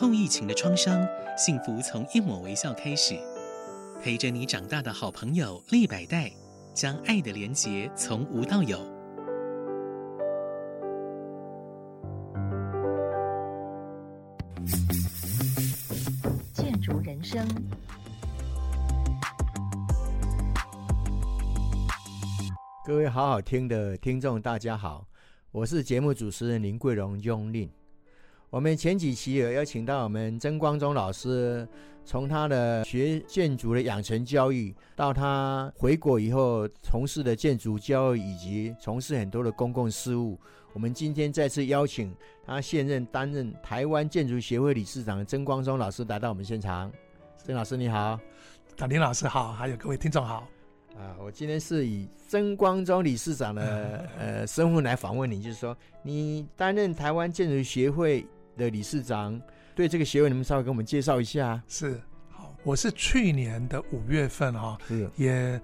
后疫情的创伤，幸福从一抹微笑开始。陪着你长大的好朋友立百代，将爱的连结从无到有。建筑人生，各位好好听的听众，大家好，我是节目主持人林桂荣雍令。我们前几期有邀请到我们曾光宗老师，从他的学建筑的养成教育，到他回国以后从事的建筑教育，以及从事很多的公共事务。我们今天再次邀请他现任担任台湾建筑协会理事长的曾光宗老师来到我们现场。曾老师你好，林老师好，还有各位听众好。啊，我今天是以曾光宗理事长的呃身份来访问你，就是说你担任台湾建筑协会的理事长，对这个协会，你们稍微给我们介绍一下。是，好，我是去年的五月份哈，是也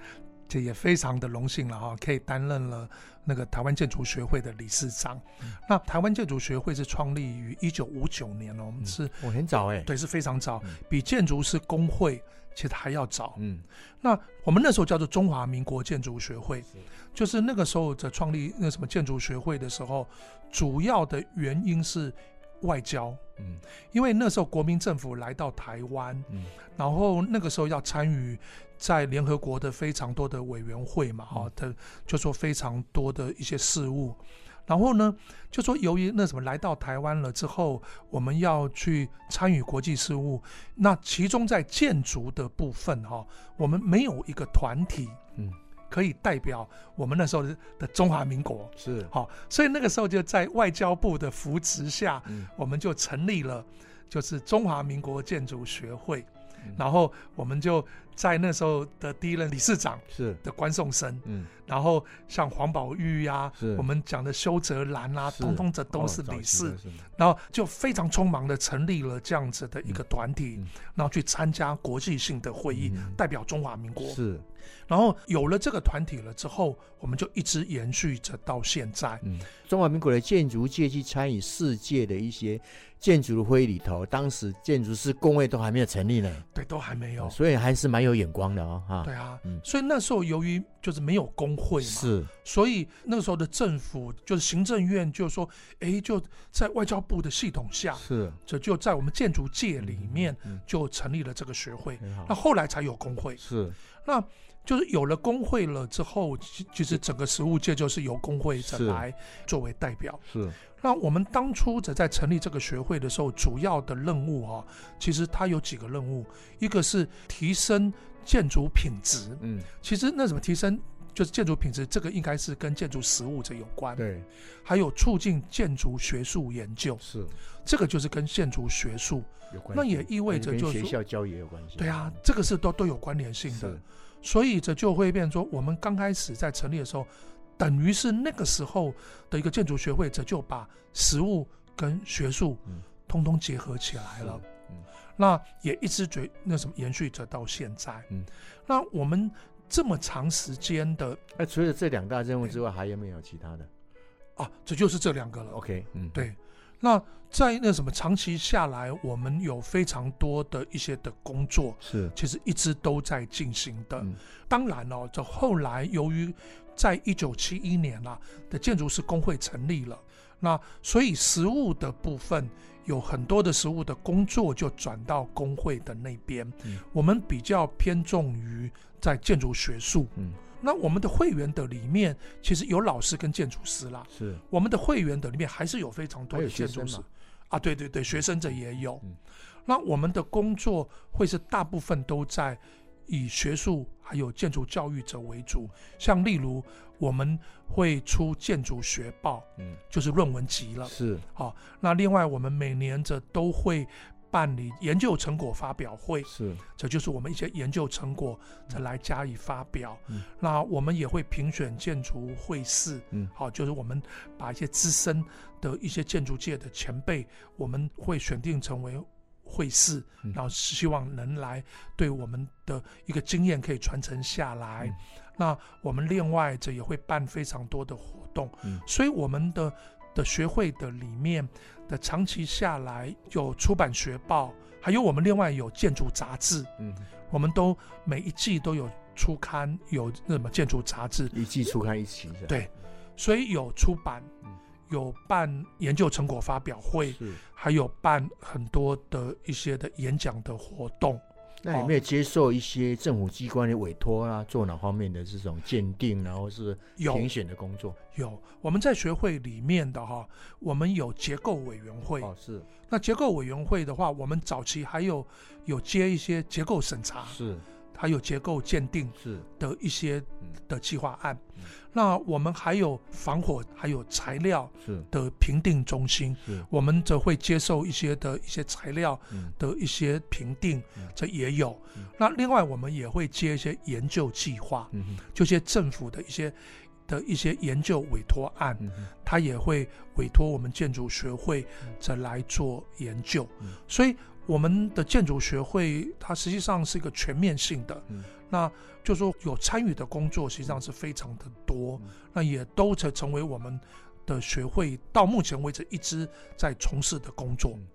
这也非常的荣幸了哈，可以担任了那个台湾建筑学会的理事长。嗯、那台湾建筑学会是创立于一九五九年哦，嗯、是，我很早哎，对，是非常早，嗯、比建筑师工会其实还要早。嗯，那我们那时候叫做中华民国建筑学会，是就是那个时候在创立那什么建筑学会的时候，主要的原因是。外交，嗯，因为那时候国民政府来到台湾，嗯，然后那个时候要参与在联合国的非常多的委员会嘛，哈、嗯，他就说非常多的一些事务，然后呢，就说由于那什么来到台湾了之后，我们要去参与国际事务，那其中在建筑的部分哈，我们没有一个团体，嗯。可以代表我们那时候的中华民国。是。好，所以那个时候就在外交部的扶持下，嗯、我们就成立了，就是中华民国建筑学会。嗯、然后我们就在那时候的第一任理事长是。的关颂声，嗯，然后像黄宝玉呀、啊，我们讲的修泽兰啊，是。通通这都是理事，哦、然后就非常匆忙的成立了这样子的一个团体，嗯、然后去参加国际性的会议，嗯、代表中华民国。是。然后有了这个团体了之后，我们就一直延续着到现在。嗯，中华民国的建筑界去参与世界的一些建筑的会议里头，当时建筑师工会都还没有成立呢。对，都还没有，所以还是蛮有眼光的哦。哈，对啊，嗯，所以那时候由于就是没有工会嘛，是，所以那个时候的政府就是行政院就说，哎，就在外交部的系统下，是，这就在我们建筑界里面就成立了这个学会。那后来才有工会，是，那。就是有了工会了之后，其实整个食物界就是由工会者来作为代表。是。那我们当初在在成立这个学会的时候，主要的任务哈，其实它有几个任务，一个是提升建筑品质。嗯。其实那怎么提升，就是建筑品质，这个应该是跟建筑实务者有关。对。还有促进建筑学术研究。是。这个就是跟建筑学术有关。那也意味着就是学校教育也有关系。对啊，这个是都都有关联性的。所以这就会变成说，我们刚开始在成立的时候，等于是那个时候的一个建筑学会，这就把实物跟学术通通结合起来了。嗯，那也一直追那什么延续着到现在。嗯，那我们这么长时间的，哎，除了这两大任务之外，还有没有其他的？啊，这就是这两个了。OK，嗯，对。那在那什么长期下来，我们有非常多的一些的工作，是其实一直都在进行的。嗯、当然哦，这后来由于在一九七一年啊的建筑师工会成立了，那所以实物的部分有很多的实物的工作就转到工会的那边。嗯、我们比较偏重于在建筑学术。嗯那我们的会员的里面，其实有老师跟建筑师啦。是，我们的会员的里面还是有非常多的建筑师啊，对对对，学生这也有。嗯、那我们的工作会是大部分都在以学术还有建筑教育者为主，像例如我们会出建筑学报，嗯，就是论文集了。是，好，那另外我们每年这都会。办理研究成果发表会，是，这就是我们一些研究成果再来加以发表。嗯，那我们也会评选建筑会士，嗯，好，就是我们把一些资深的一些建筑界的前辈，我们会选定成为会试，嗯，然后希望能来对我们的一个经验可以传承下来。嗯，那我们另外这也会办非常多的活动，嗯，所以我们的。的学会的里面，的长期下来有出版学报，还有我们另外有建筑杂志，嗯，我们都每一季都有出刊，有那么建筑杂志，一季出刊一期，对，所以有出版，有办研究成果发表会，是。还有办很多的一些的演讲的活动。那有没有接受一些政府机关的委托啊？做哪方面的这种鉴定，然后是评选的工作？有，有我们在学会里面的哈，我们有结构委员会。哦，是。那结构委员会的话，我们早期还有有接一些结构审查。是。还有结构鉴定是。的一些的计划案，那我们还有防火，还有材料的评定中心，我们则会接受一些的一些材料的一些评定，这也有。那另外我们也会接一些研究计划，就些政府的一些的一些研究委托案，他也会委托我们建筑学会这来做研究，所以。我们的建筑学会，它实际上是一个全面性的，嗯、那就说有参与的工作，实际上是非常的多，嗯、那也都成成为我们的学会到目前为止一直在从事的工作。嗯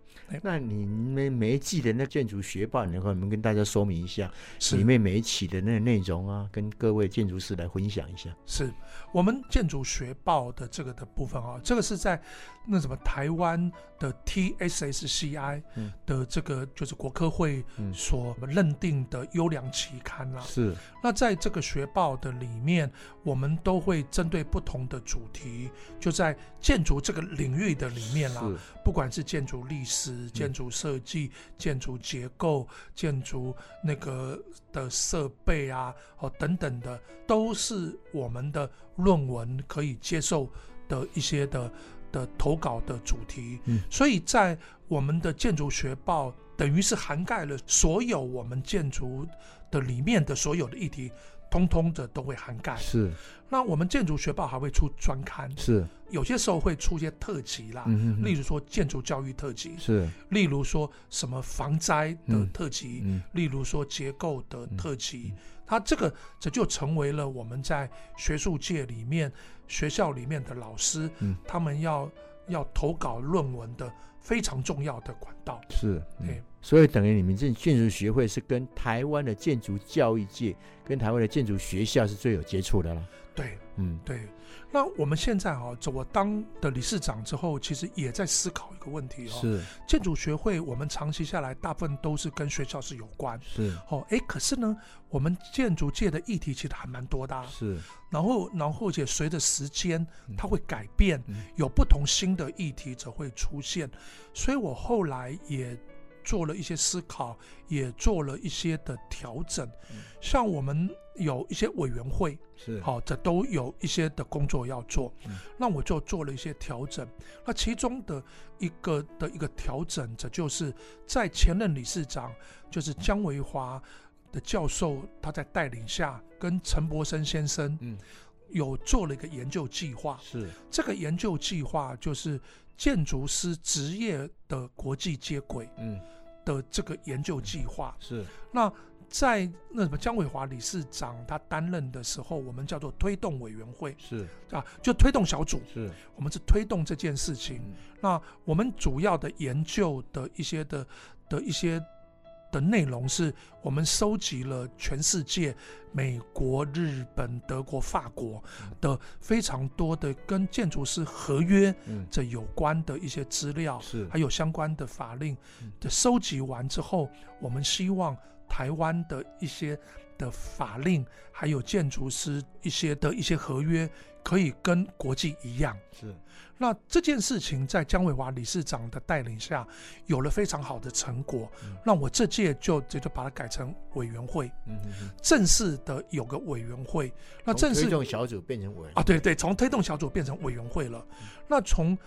那你们每一季的那建筑学报，能够你们跟大家说明一下，里面每一期的那个内容啊，跟各位建筑师来分享一下。是我们建筑学报的这个的部分啊，这个是在那什么台湾的 TSSCI 的这个就是国科会所认定的优良期刊啊。是。那在这个学报的里面，我们都会针对不同的主题，就在建筑这个领域的里面啦，不管是建筑历史。建筑设计、建筑结构、建筑那个的设备啊，哦等等的，都是我们的论文可以接受的一些的的投稿的主题。嗯，所以在我们的建筑学报，等于是涵盖了所有我们建筑的里面的所有的议题。通通的都会涵盖。是，那我们建筑学报还会出专刊。是，有些时候会出一些特辑啦。嗯哼哼。例如说建筑教育特辑。是。例如说什么防灾的特辑。嗯。例如说结构的特辑。嗯。它这个这就成为了我们在学术界里面、学校里面的老师，嗯，他们要要投稿论文的非常重要的管道。是。对。所以等于你们这建筑学会是跟台湾的建筑教育界、跟台湾的建筑学校是最有接触的了。对，嗯，对。那我们现在啊，我当的理事长之后，其实也在思考一个问题哦。是。建筑学会我们长期下来，大部分都是跟学校是有关。是。哦，哎，可是呢，我们建筑界的议题其实还蛮多的啊。是。然后，然后且随着时间，它会改变，有不同新的议题则会出现。所以我后来也。做了一些思考，也做了一些的调整。嗯、像我们有一些委员会，是好，这都有一些的工作要做。嗯、那我就做了一些调整。那其中的一个的一个调整，这就是在前任理事长，就是姜维华的教授，他在带领下，跟陈伯森先生，嗯，有做了一个研究计划。是这个研究计划，就是建筑师职业的国际接轨。嗯。的这个研究计划。是，那在那什么姜伟华理事长他担任的时候，我们叫做推动委员会。是。啊，就推动小组。是，我们是推动这件事情。嗯、那我们主要的研究的一些的的一些。的内容是我们收集了全世界美国、日本、德国、法国的非常多的跟建筑师合约这有关的一些资料，是。还有相关的法令的收集完之后，我们希望台湾的一些的法令还有建筑师一些的一些合约可以跟国际一样。是。那这件事情在姜伟华理事长的带领下，有了非常好的成果。那我这届就这就把它改成委员会，正式的有个委员会。那正式推动小组变成委员啊，对对，从推动小组变成委员会了。那从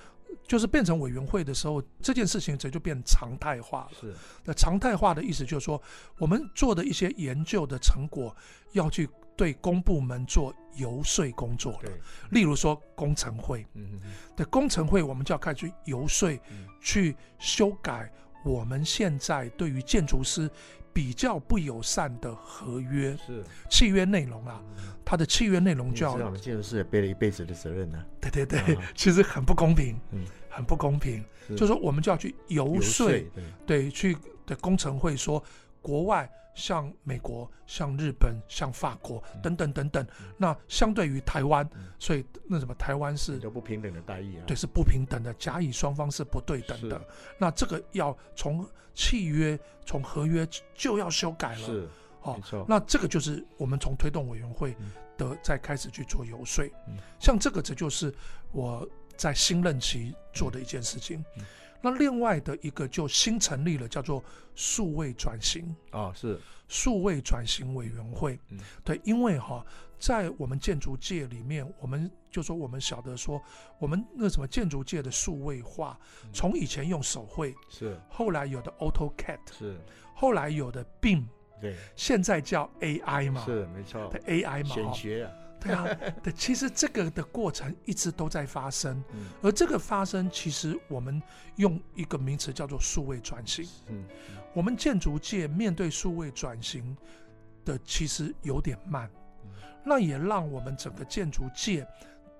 就是变成委员会的时候，这件事情这就变常态化了。是，那常态化的意思就是说，我们做的一些研究的成果要去。对公部门做游说工作的，例如说工程会，嗯，对工程会，我们就要开始去游说，去修改我们现在对于建筑师比较不友善的合约，是。契约内容啊，他的契约内容就要，我们建筑师也背了一辈子的责任呢，对对对，其实很不公平，嗯，很不公平，就是说我们就要去游说，对，对，去的工程会说国外。像美国、像日本、像法国等等等等，嗯、那相对于台湾，嗯、所以那什么台湾是都不平等的待遇啊？对，是不平等的，甲乙双方是不对等的。那这个要从契约、从合约就要修改了。是，哦，没错。那这个就是我们从推动委员会的再开始去做游说。嗯、像这个，这就是我在新任期做的一件事情。嗯嗯那另外的一个就新成立了，叫做数位转型啊，是。数位转型委员会。嗯，对，因为哈，在我们建筑界里面，我们就说我们晓得说，我们那什么建筑界的数位化，从以前用手绘是，后来有的 AutoCAD 是，后来有的 BIM 对，现在叫 AI 嘛，是没错，对 AI 嘛，显学啊。对啊，对，其实这个的过程一直都在发生，而这个发生，其实我们用一个名词叫做数位转型。嗯，我们建筑界面对数位转型的其实有点慢，那也让我们整个建筑界。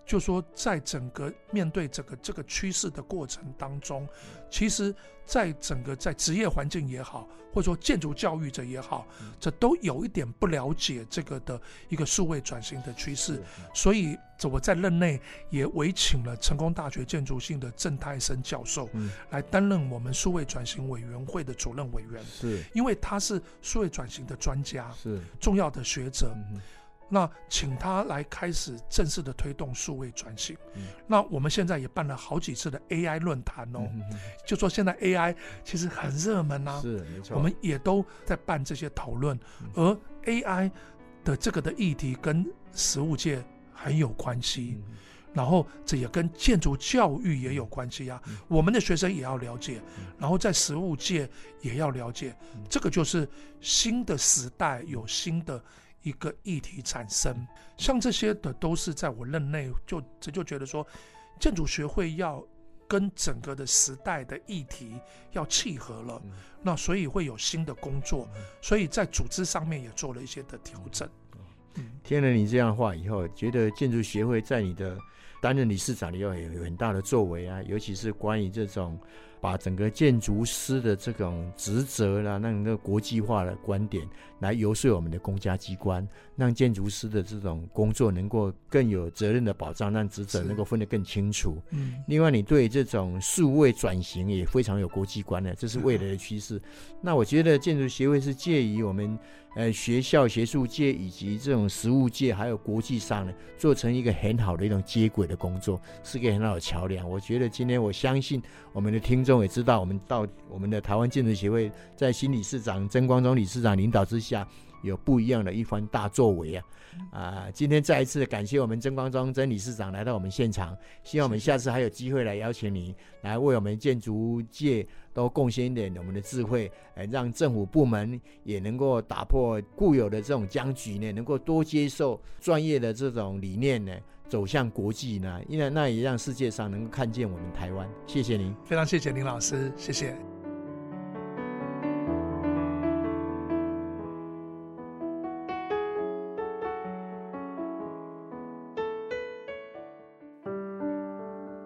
就说，在整个面对整个这个趋势的过程当中，其实，在整个在职业环境也好，或者说建筑教育者也好，这都有一点不了解这个的一个数位转型的趋势。所以，这我在任内也委请了成功大学建筑系的郑泰生教授，来担任我们数位转型委员会的主任委员。是，因为他是数位转型的专家，是重要的学者。那请他来开始正式的推动数位转型。嗯、那我们现在也办了好几次的 AI 论坛哦，就说现在 AI 其实很热门啊，是没错，我们也都在办这些讨论。嗯、而 AI 的这个的议题跟实物界很有关系，嗯、然后这也跟建筑教育也有关系啊。嗯、我们的学生也要了解，嗯、然后在实务界也要了解，嗯、这个就是新的时代有新的。一个议题产生，像这些的都是在我任内就这就觉得说，建筑学会要跟整个的时代的议题要契合了，嗯、那所以会有新的工作，嗯、所以在组织上面也做了一些的调整。嗯、听了你这样的话以后，觉得建筑协会在你的担任理事长里有有很大的作为啊，尤其是关于这种。把整个建筑师的这种职责啦，那个国际化的观点来游说我们的公家机关，让建筑师的这种工作能够更有责任的保障，让职责能够分得更清楚。嗯，另外你对这种数位转型也非常有国际观的，这是未来的趋势。那我觉得建筑协会是介于我们。呃，学校学术界以及这种实务界，还有国际上呢，做成一个很好的一种接轨的工作，是一个很好的桥梁。我觉得今天我相信我们的听众也知道，我们到我们的台湾建筑协会，在新理事长曾光忠理事长领导之下，有不一样的一番大作为啊！啊，今天再一次感谢我们曾光忠曾理事长来到我们现场，希望我们下次还有机会来邀请你来为我们建筑界。都贡献一点我们的智慧，呃，让政府部门也能够打破固有的这种僵局呢，能够多接受专业的这种理念呢，走向国际呢，因为那也让世界上能够看见我们台湾。谢谢您，非常谢谢林老师，谢谢。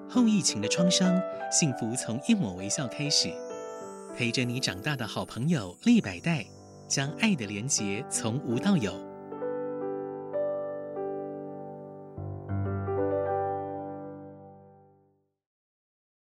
后疫情的创伤，幸福从一抹微笑开始。陪着你长大的好朋友立百代，将爱的连结从无到有。